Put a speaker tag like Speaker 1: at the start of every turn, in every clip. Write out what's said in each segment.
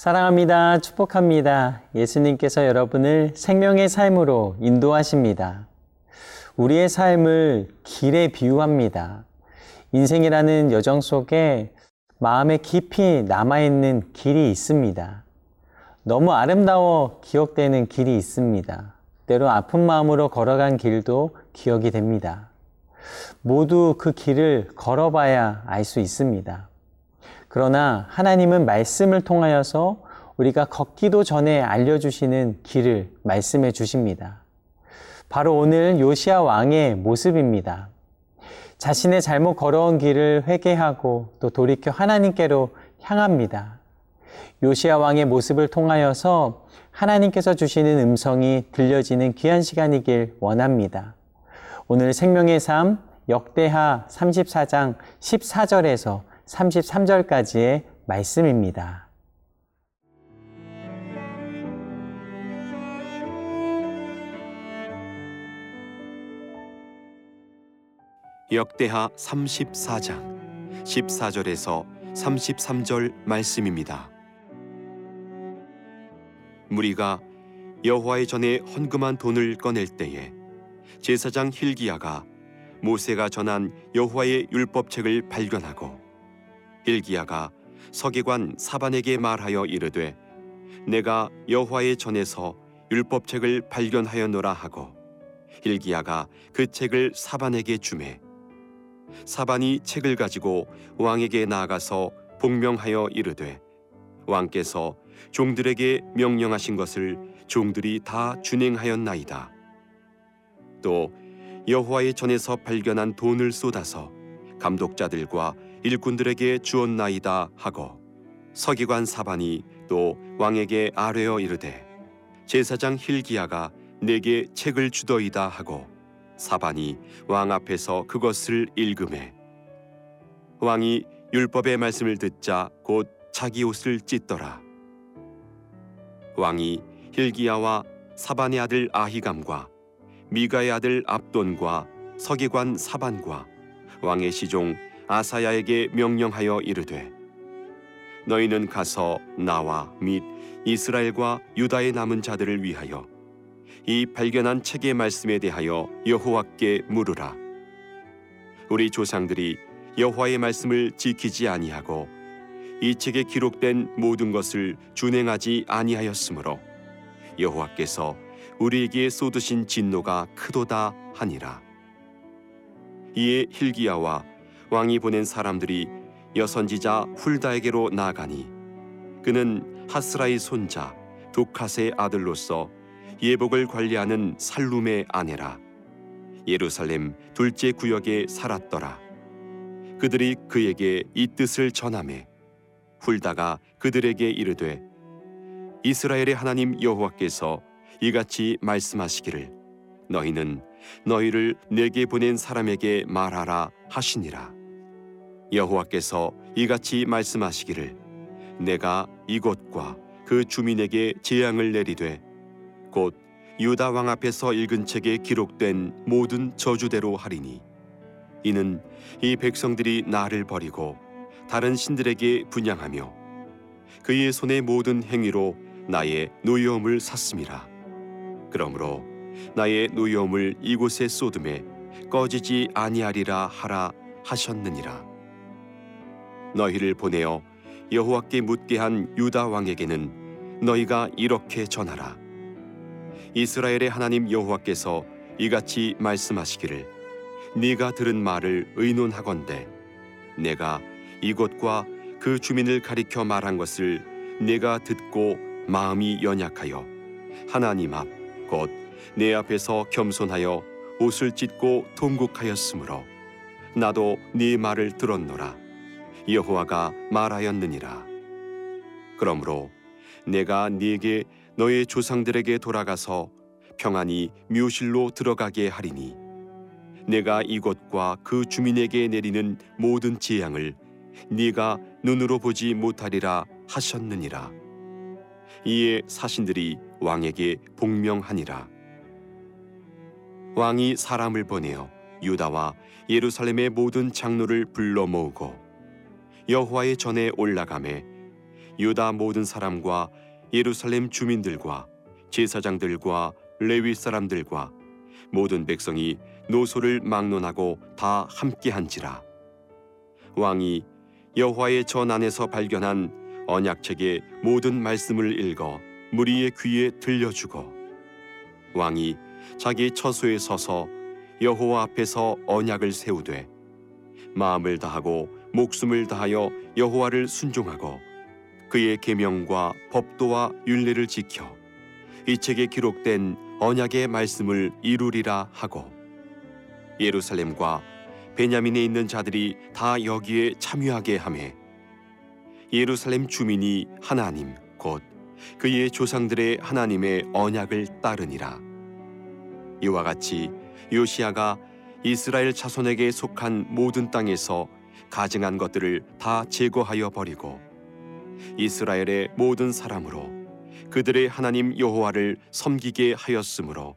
Speaker 1: 사랑합니다. 축복합니다. 예수님께서 여러분을 생명의 삶으로 인도하십니다. 우리의 삶을 길에 비유합니다. 인생이라는 여정 속에 마음에 깊이 남아있는 길이 있습니다. 너무 아름다워 기억되는 길이 있습니다. 때로 아픈 마음으로 걸어간 길도 기억이 됩니다. 모두 그 길을 걸어봐야 알 수 있습니다. 그러나 하나님은 말씀을 통하여서 우리가 걷기도 전에 알려주시는 길을 말씀해 주십니다. 바로 오늘 요시아 왕의 모습입니다. 자신의 잘못 걸어온 길을 회개하고 또 돌이켜 하나님께로 향합니다. 요시아 왕의 모습을 통하여서 하나님께서 주시는 음성이 들려지는 귀한 시간이길 원합니다. 오늘 생명의 삶 역대하 34장 14절에서 33절까지의 말씀입니다.
Speaker 2: 역대하 34장 14절에서 33절 말씀입니다. 무리가 여호와의 전에 헌금한 돈을 꺼낼 때에 제사장 힐기야가 모세가 전한 여호와의 율법책을 발견하고 일기야가 서기관 사반에게 말하여 이르되 내가 여호와의 전에서 율법책을 발견하였노라 하고 일기야가 그 책을 사반에게 주매 사반이 책을 가지고 왕에게 나아가서 복명하여 이르되 왕께서 종들에게 명령하신 것을 종들이 다 준행하였나이다. 또 여호와의 전에서 발견한 돈을 쏟아서 감독자들과 일꾼들에게 주었나이다 하고 서기관 사반이 또 왕에게 아뢰어 이르되 제사장 힐기야가 내게 책을 주더이다 하고 사반이 왕 앞에서 그것을 읽음에 왕이 율법의 말씀을 듣자 곧 자기 옷을 찢더라. 왕이 힐기야와 사반의 아들 아히감과 미가의 아들 압돈과 서기관 사반과 왕의 시종 아사야에게 명령하여 이르되 너희는 가서 나와 및 이스라엘과 유다의 남은 자들을 위하여 이 발견한 책의 말씀에 대하여 여호와께 물으라. 우리 조상들이 여호와의 말씀을 지키지 아니하고 이 책에 기록된 모든 것을 준행하지 아니하였으므로 여호와께서 우리에게 쏟으신 진노가 크도다 하니라. 이에 힐기야와 왕이 보낸 사람들이 여선지자 훌다에게로 나아가니 그는 하스라의 손자 도카스의 아들로서 예복을 관리하는 살룸의 아내라. 예루살렘 둘째 구역에 살았더라. 그들이 그에게 이 뜻을 전함에 훌다가 그들에게 이르되 이스라엘의 하나님 여호와께서 이같이 말씀하시기를 너희는 너희를 내게 보낸 사람에게 말하라 하시니라 여호와께서 이같이 말씀하시기를 내가 이곳과 그 주민에게 재앙을 내리되 곧 유다 왕 앞에서 읽은 책에 기록된 모든 저주대로 하리니 이는 이 백성들이 나를 버리고 다른 신들에게 분양하며 그의 손의 모든 행위로 나의 노여움을 샀음이라. 그러므로 나의 노여움을 이곳에 쏟음에 꺼지지 아니하리라 하라 하셨느니라 너희를 보내어 여호와께 묻게 한 유다 왕에게는 너희가 이렇게 전하라. 이스라엘의 하나님 여호와께서 이같이 말씀하시기를 네가 들은 말을 의논하건대 내가 이곳과 그 주민을 가리켜 말한 것을 네가 듣고 마음이 연약하여 하나님 앞 곧 내 앞에서 겸손하여 옷을 찢고 통곡하였으므로 나도 네 말을 들었노라 여호와가 말하였느니라. 그러므로 내가 네게 너의 조상들에게 돌아가서 평안히 묘실로 들어가게 하리니 내가 이곳과 그 주민에게 내리는 모든 재앙을 네가 눈으로 보지 못하리라 하셨느니라. 이에 사신들이 왕에게 복명하니라. 왕이 사람을 보내어 유다와 예루살렘의 모든 장로를 불러 모으고 여호와의 전에 올라가매 유다 모든 사람과 예루살렘 주민들과 제사장들과 레위 사람들과 모든 백성이 노소를 막론하고 다 함께한지라. 왕이 여호와의 전 안에서 발견한 언약책의 모든 말씀을 읽어 무리의 귀에 들려주고 왕이 자기 처소에 서서 여호와 앞에서 언약을 세우되 마음을 다하고 목숨을 다하여 여호와를 순종하고 그의 계명과 법도와 율례를 지켜 이 책에 기록된 언약의 말씀을 이루리라 하고 예루살렘과 베냐민에 있는 자들이 다 여기에 참여하게 하매 예루살렘 주민이 하나님 곧 그의 조상들의 하나님의 언약을 따르니라. 이와 같이 요시아가 이스라엘 자손에게 속한 모든 땅에서 가증한 것들을 다 제거하여 버리고 이스라엘의 모든 사람으로 그들의 하나님 여호와를 섬기게 하였으므로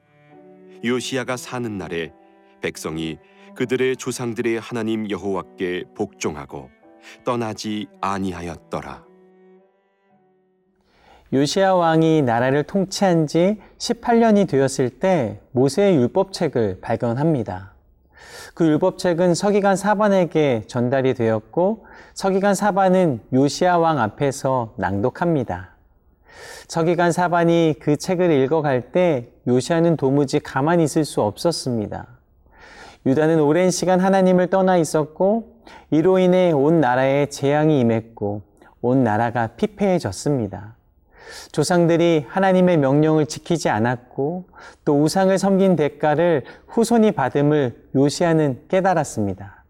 Speaker 2: 요시아가 사는 날에 백성이 그들의 조상들의 하나님 여호와께 복종하고 떠나지 아니하였더라.
Speaker 1: 요시아 왕이 나라를 통치한 지 18년이 되었을 때 모세의 율법책을 발견합니다. 그 율법책은 서기관 사반에게 전달이 되었고 서기관 사반은 요시아 왕 앞에서 낭독합니다. 서기관 사반이 그 책을 읽어갈 때 요시아는 도무지 가만히 있을 수 없었습니다. 유다는 오랜 시간 하나님을 떠나 있었고 이로 인해 온 나라에 재앙이 임했고 온 나라가 피폐해졌습니다. 조상들이 하나님의 명령을 지키지 않았고 또 우상을 섬긴 대가를 후손이 받음을 요시아는 깨달았습니다.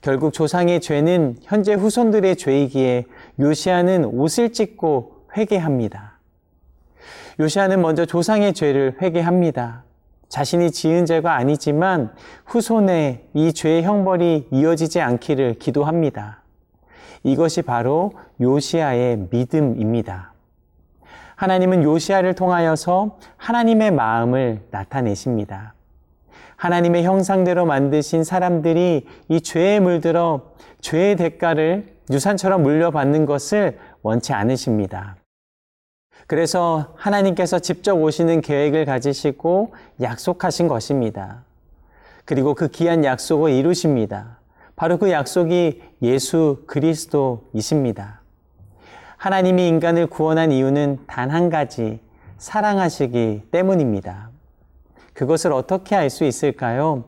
Speaker 1: 결국 조상의 죄는 현재 후손들의 죄이기에 요시아는 옷을 찢고 회개합니다. 요시아는 먼저 조상의 죄를 회개합니다. 자신이 지은 죄가 아니지만 후손에 이 죄의 형벌이 이어지지 않기를 기도합니다. 이것이 바로 요시아의 믿음입니다. 하나님은 요시아를 통하여서 하나님의 마음을 나타내십니다. 하나님의 형상대로 만드신 사람들이 이 죄에 물들어 죄의 대가를 유산처럼 물려받는 것을 원치 않으십니다. 그래서 하나님께서 직접 오시는 계획을 가지시고 약속하신 것입니다. 그리고 그 귀한 약속을 이루십니다. 바로 그 약속이 예수 그리스도이십니다. 하나님이 인간을 구원한 이유는 단 한 가지, 사랑하시기 때문입니다. 그것을 어떻게 알 수 있을까요?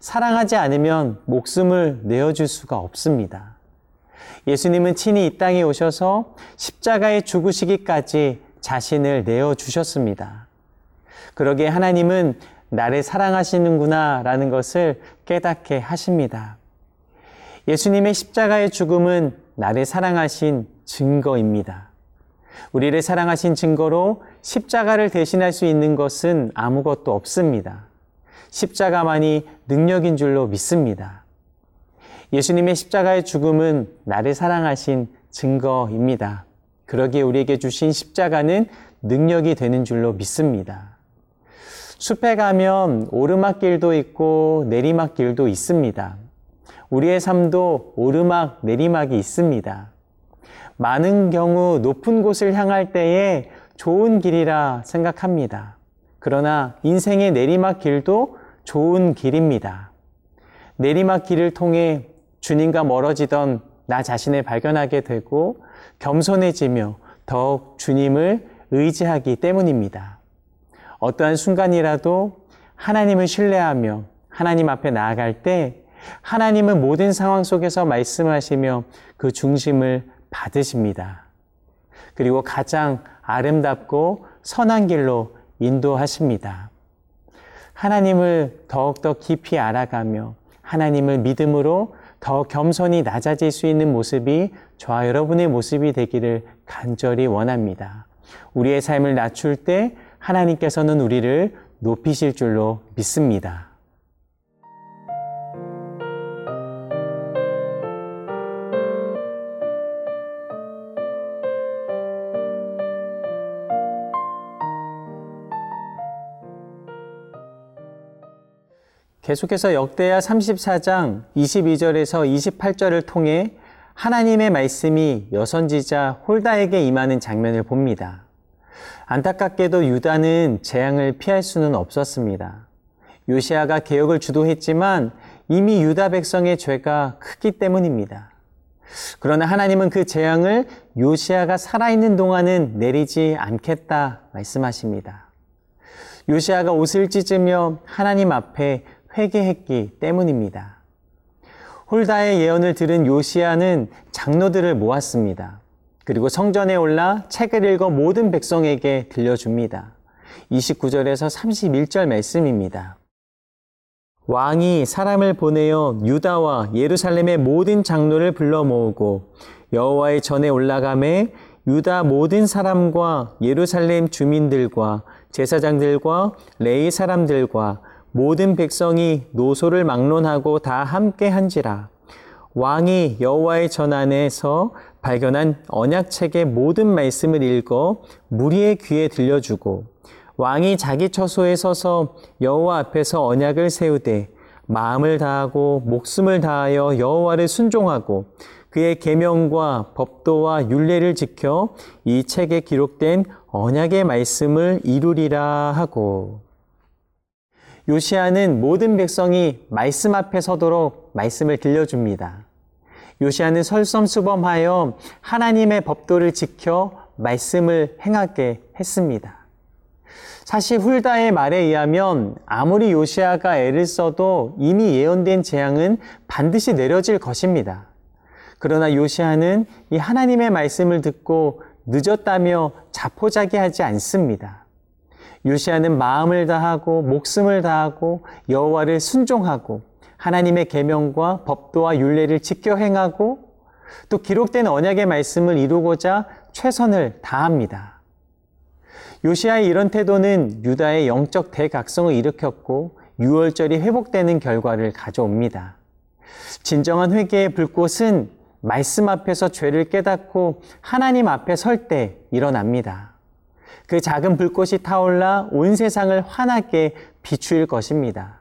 Speaker 1: 사랑하지 않으면 목숨을 내어줄 수가 없습니다. 예수님은 친히 이 땅에 오셔서 십자가에 죽으시기까지 자신을 내어주셨습니다. 그러기에 하나님은 나를 사랑하시는구나 라는 것을 깨닫게 하십니다. 예수님의 십자가의 죽음은 나를 사랑하신 증거입니다. 우리를 사랑하신 증거로 십자가를 대신할 수 있는 것은 아무것도 없습니다. 십자가만이 능력인 줄로 믿습니다. 예수님의 십자가의 죽음은 나를 사랑하신 증거입니다. 그러기에 우리에게 주신 십자가는 능력이 되는 줄로 믿습니다. 숲에 가면 오르막길도 있고 내리막길도 있습니다. 우리의 삶도 오르막, 내리막이 있습니다. 많은 경우 높은 곳을 향할 때에 좋은 길이라 생각합니다. 그러나 인생의 내리막 길도 좋은 길입니다. 내리막 길을 통해 주님과 멀어지던 나 자신을 발견하게 되고 겸손해지며 더욱 주님을 의지하기 때문입니다. 어떠한 순간이라도 하나님을 신뢰하며 하나님 앞에 나아갈 때 하나님은 모든 상황 속에서 말씀하시며 그 중심을 받으십니다. 그리고 가장 아름답고 선한 길로 인도하십니다. 하나님을 더욱더 깊이 알아가며 하나님을 믿음으로 더 겸손히 낮아질 수 있는 모습이 저와 여러분의 모습이 되기를 간절히 원합니다. 우리의 삶을 낮출 때 하나님께서는 우리를 높이실 줄로 믿습니다. 계속해서 역대하 34장 22절에서 28절을 통해 하나님의 말씀이 여선지자 홀다에게 임하는 장면을 봅니다. 안타깝게도 유다는 재앙을 피할 수는 없었습니다. 요시아가 개혁을 주도했지만 이미 유다 백성의 죄가 크기 때문입니다. 그러나 하나님은 그 재앙을 요시아가 살아있는 동안은 내리지 않겠다 말씀하십니다. 요시아가 옷을 찢으며 하나님 앞에 회개했기 때문입니다. 홀다의 예언을 들은 요시아는 장로들을 모았습니다. 그리고 성전에 올라 책을 읽어 모든 백성에게 들려줍니다. 29절에서 31절 말씀입니다. 왕이 사람을 보내어 유다와 예루살렘의 모든 장로를 불러 모으고 여호와의 전에 올라가매 유다 모든 사람과 예루살렘 주민들과 제사장들과 레이 사람들과 모든 백성이 노소를 막론하고 다 함께 한지라. 왕이 여호와의 전 안에서 발견한 언약책의 모든 말씀을 읽어 무리의 귀에 들려주고 왕이 자기 처소에 서서 여호와 앞에서 언약을 세우되 마음을 다하고 목숨을 다하여 여호와를 순종하고 그의 계명과 법도와 율례를 지켜 이 책에 기록된 언약의 말씀을 이루리라 하고 요시아는 모든 백성이 말씀 앞에 서도록 말씀을 들려줍니다. 요시아는 설섬수범하여 하나님의 법도를 지켜 말씀을 행하게 했습니다. 사실 훌다의 말에 의하면 아무리 요시아가 애를 써도 이미 예언된 재앙은 반드시 내려질 것입니다. 그러나 요시아는 이 하나님의 말씀을 듣고 늦었다며 자포자기하지 않습니다. 요시아는 마음을 다하고 목숨을 다하고 여호와를 순종하고 하나님의 계명과 법도와 윤례를 지켜 행하고 또 기록된 언약의 말씀을 이루고자 최선을 다합니다. 요시아의 이런 태도는 유다의 영적 대각성을 일으켰고 유월절이 회복되는 결과를 가져옵니다. 진정한 회개의 불꽃은 말씀 앞에서 죄를 깨닫고 하나님 앞에 설 때 일어납니다. 그 작은 불꽃이 타올라 온 세상을 환하게 비추일 것입니다.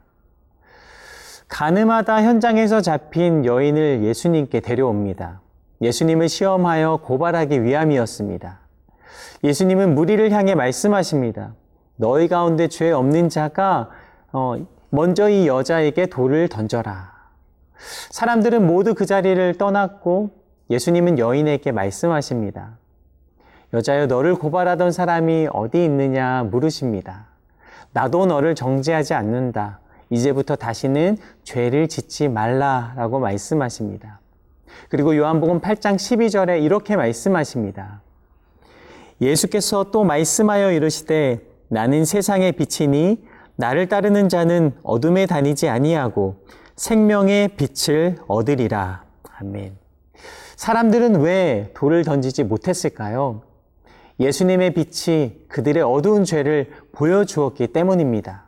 Speaker 1: 가늠하다 현장에서 잡힌 여인을 예수님께 데려옵니다. 예수님을 시험하여 고발하기 위함이었습니다. 예수님은 무리를 향해 말씀하십니다. 너희 가운데 죄 없는 자가 어, 먼저 이 여자에게 돌을 던져라. 사람들은 모두 그 자리를 떠났고 예수님은 여인에게 말씀하십니다. 여자여 너를 고발하던 사람이 어디 있느냐 물으십니다. 나도 너를 정죄하지 않는다. 이제부터 다시는 죄를 짓지 말라라고 말씀하십니다. 그리고 요한복음 8장 12절에 이렇게 말씀하십니다. 예수께서 또 말씀하여 이르시되 나는 세상의 빛이니 나를 따르는 자는 어둠에 다니지 아니하고 생명의 빛을 얻으리라. 아멘. 사람들은 왜 돌을 던지지 못했을까요? 예수님의 빛이 그들의 어두운 죄를 보여주었기 때문입니다.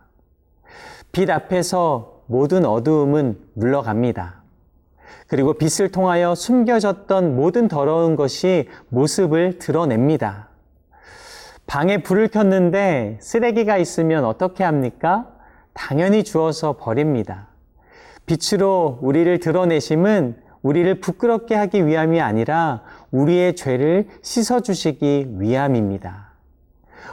Speaker 1: 빛 앞에서 모든 어두움은 물러갑니다. 그리고 빛을 통하여 숨겨졌던 모든 더러운 것이 모습을 드러냅니다. 방에 불을 켰는데 쓰레기가 있으면 어떻게 합니까? 당연히 주워서 버립니다. 빛으로 우리를 드러내심은 우리를 부끄럽게 하기 위함이 아니라 우리의 죄를 씻어주시기 위함입니다.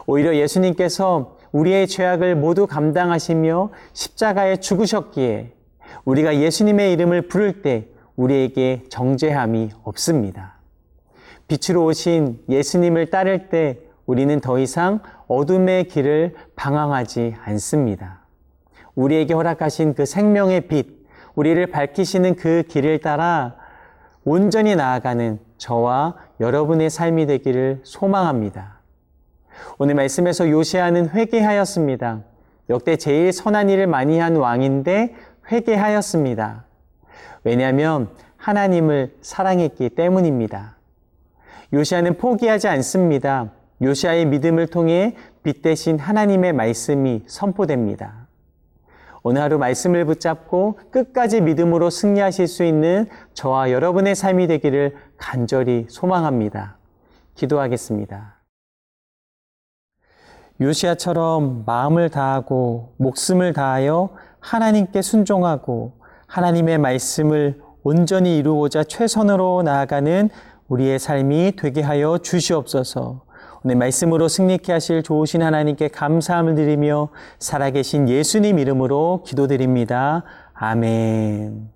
Speaker 1: 오히려 예수님께서 우리의 죄악을 모두 감당하시며 십자가에 죽으셨기에 우리가 예수님의 이름을 부를 때 우리에게 정죄함이 없습니다. 빛으로 오신 예수님을 따를 때 우리는 더 이상 어둠의 길을 방황하지 않습니다. 우리에게 허락하신 그 생명의 빛, 우리를 밝히시는 그 길을 따라 온전히 나아가는 저와 여러분의 삶이 되기를 소망합니다. 오늘 말씀에서 요시아는 회개하였습니다. 역대 제일 선한 일을 많이 한 왕인데 회개하였습니다. 왜냐하면 하나님을 사랑했기 때문입니다. 요시아는 포기하지 않습니다. 요시아의 믿음을 통해 빛 대신 하나님의 말씀이 선포됩니다. 오늘 하루 말씀을 붙잡고 끝까지 믿음으로 승리하실 수 있는 저와 여러분의 삶이 되기를 간절히 소망합니다. 기도하겠습니다. 요시아처럼 마음을 다하고 목숨을 다하여 하나님께 순종하고 하나님의 말씀을 온전히 이루고자 최선으로 나아가는 우리의 삶이 되게 하여 주시옵소서. 오늘 말씀으로 승리케 하실 좋으신 하나님께 감사함을 드리며 살아계신 예수님 이름으로 기도드립니다. 아멘.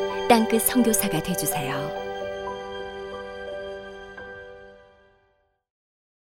Speaker 3: 땅끝 선교사가 되주세요.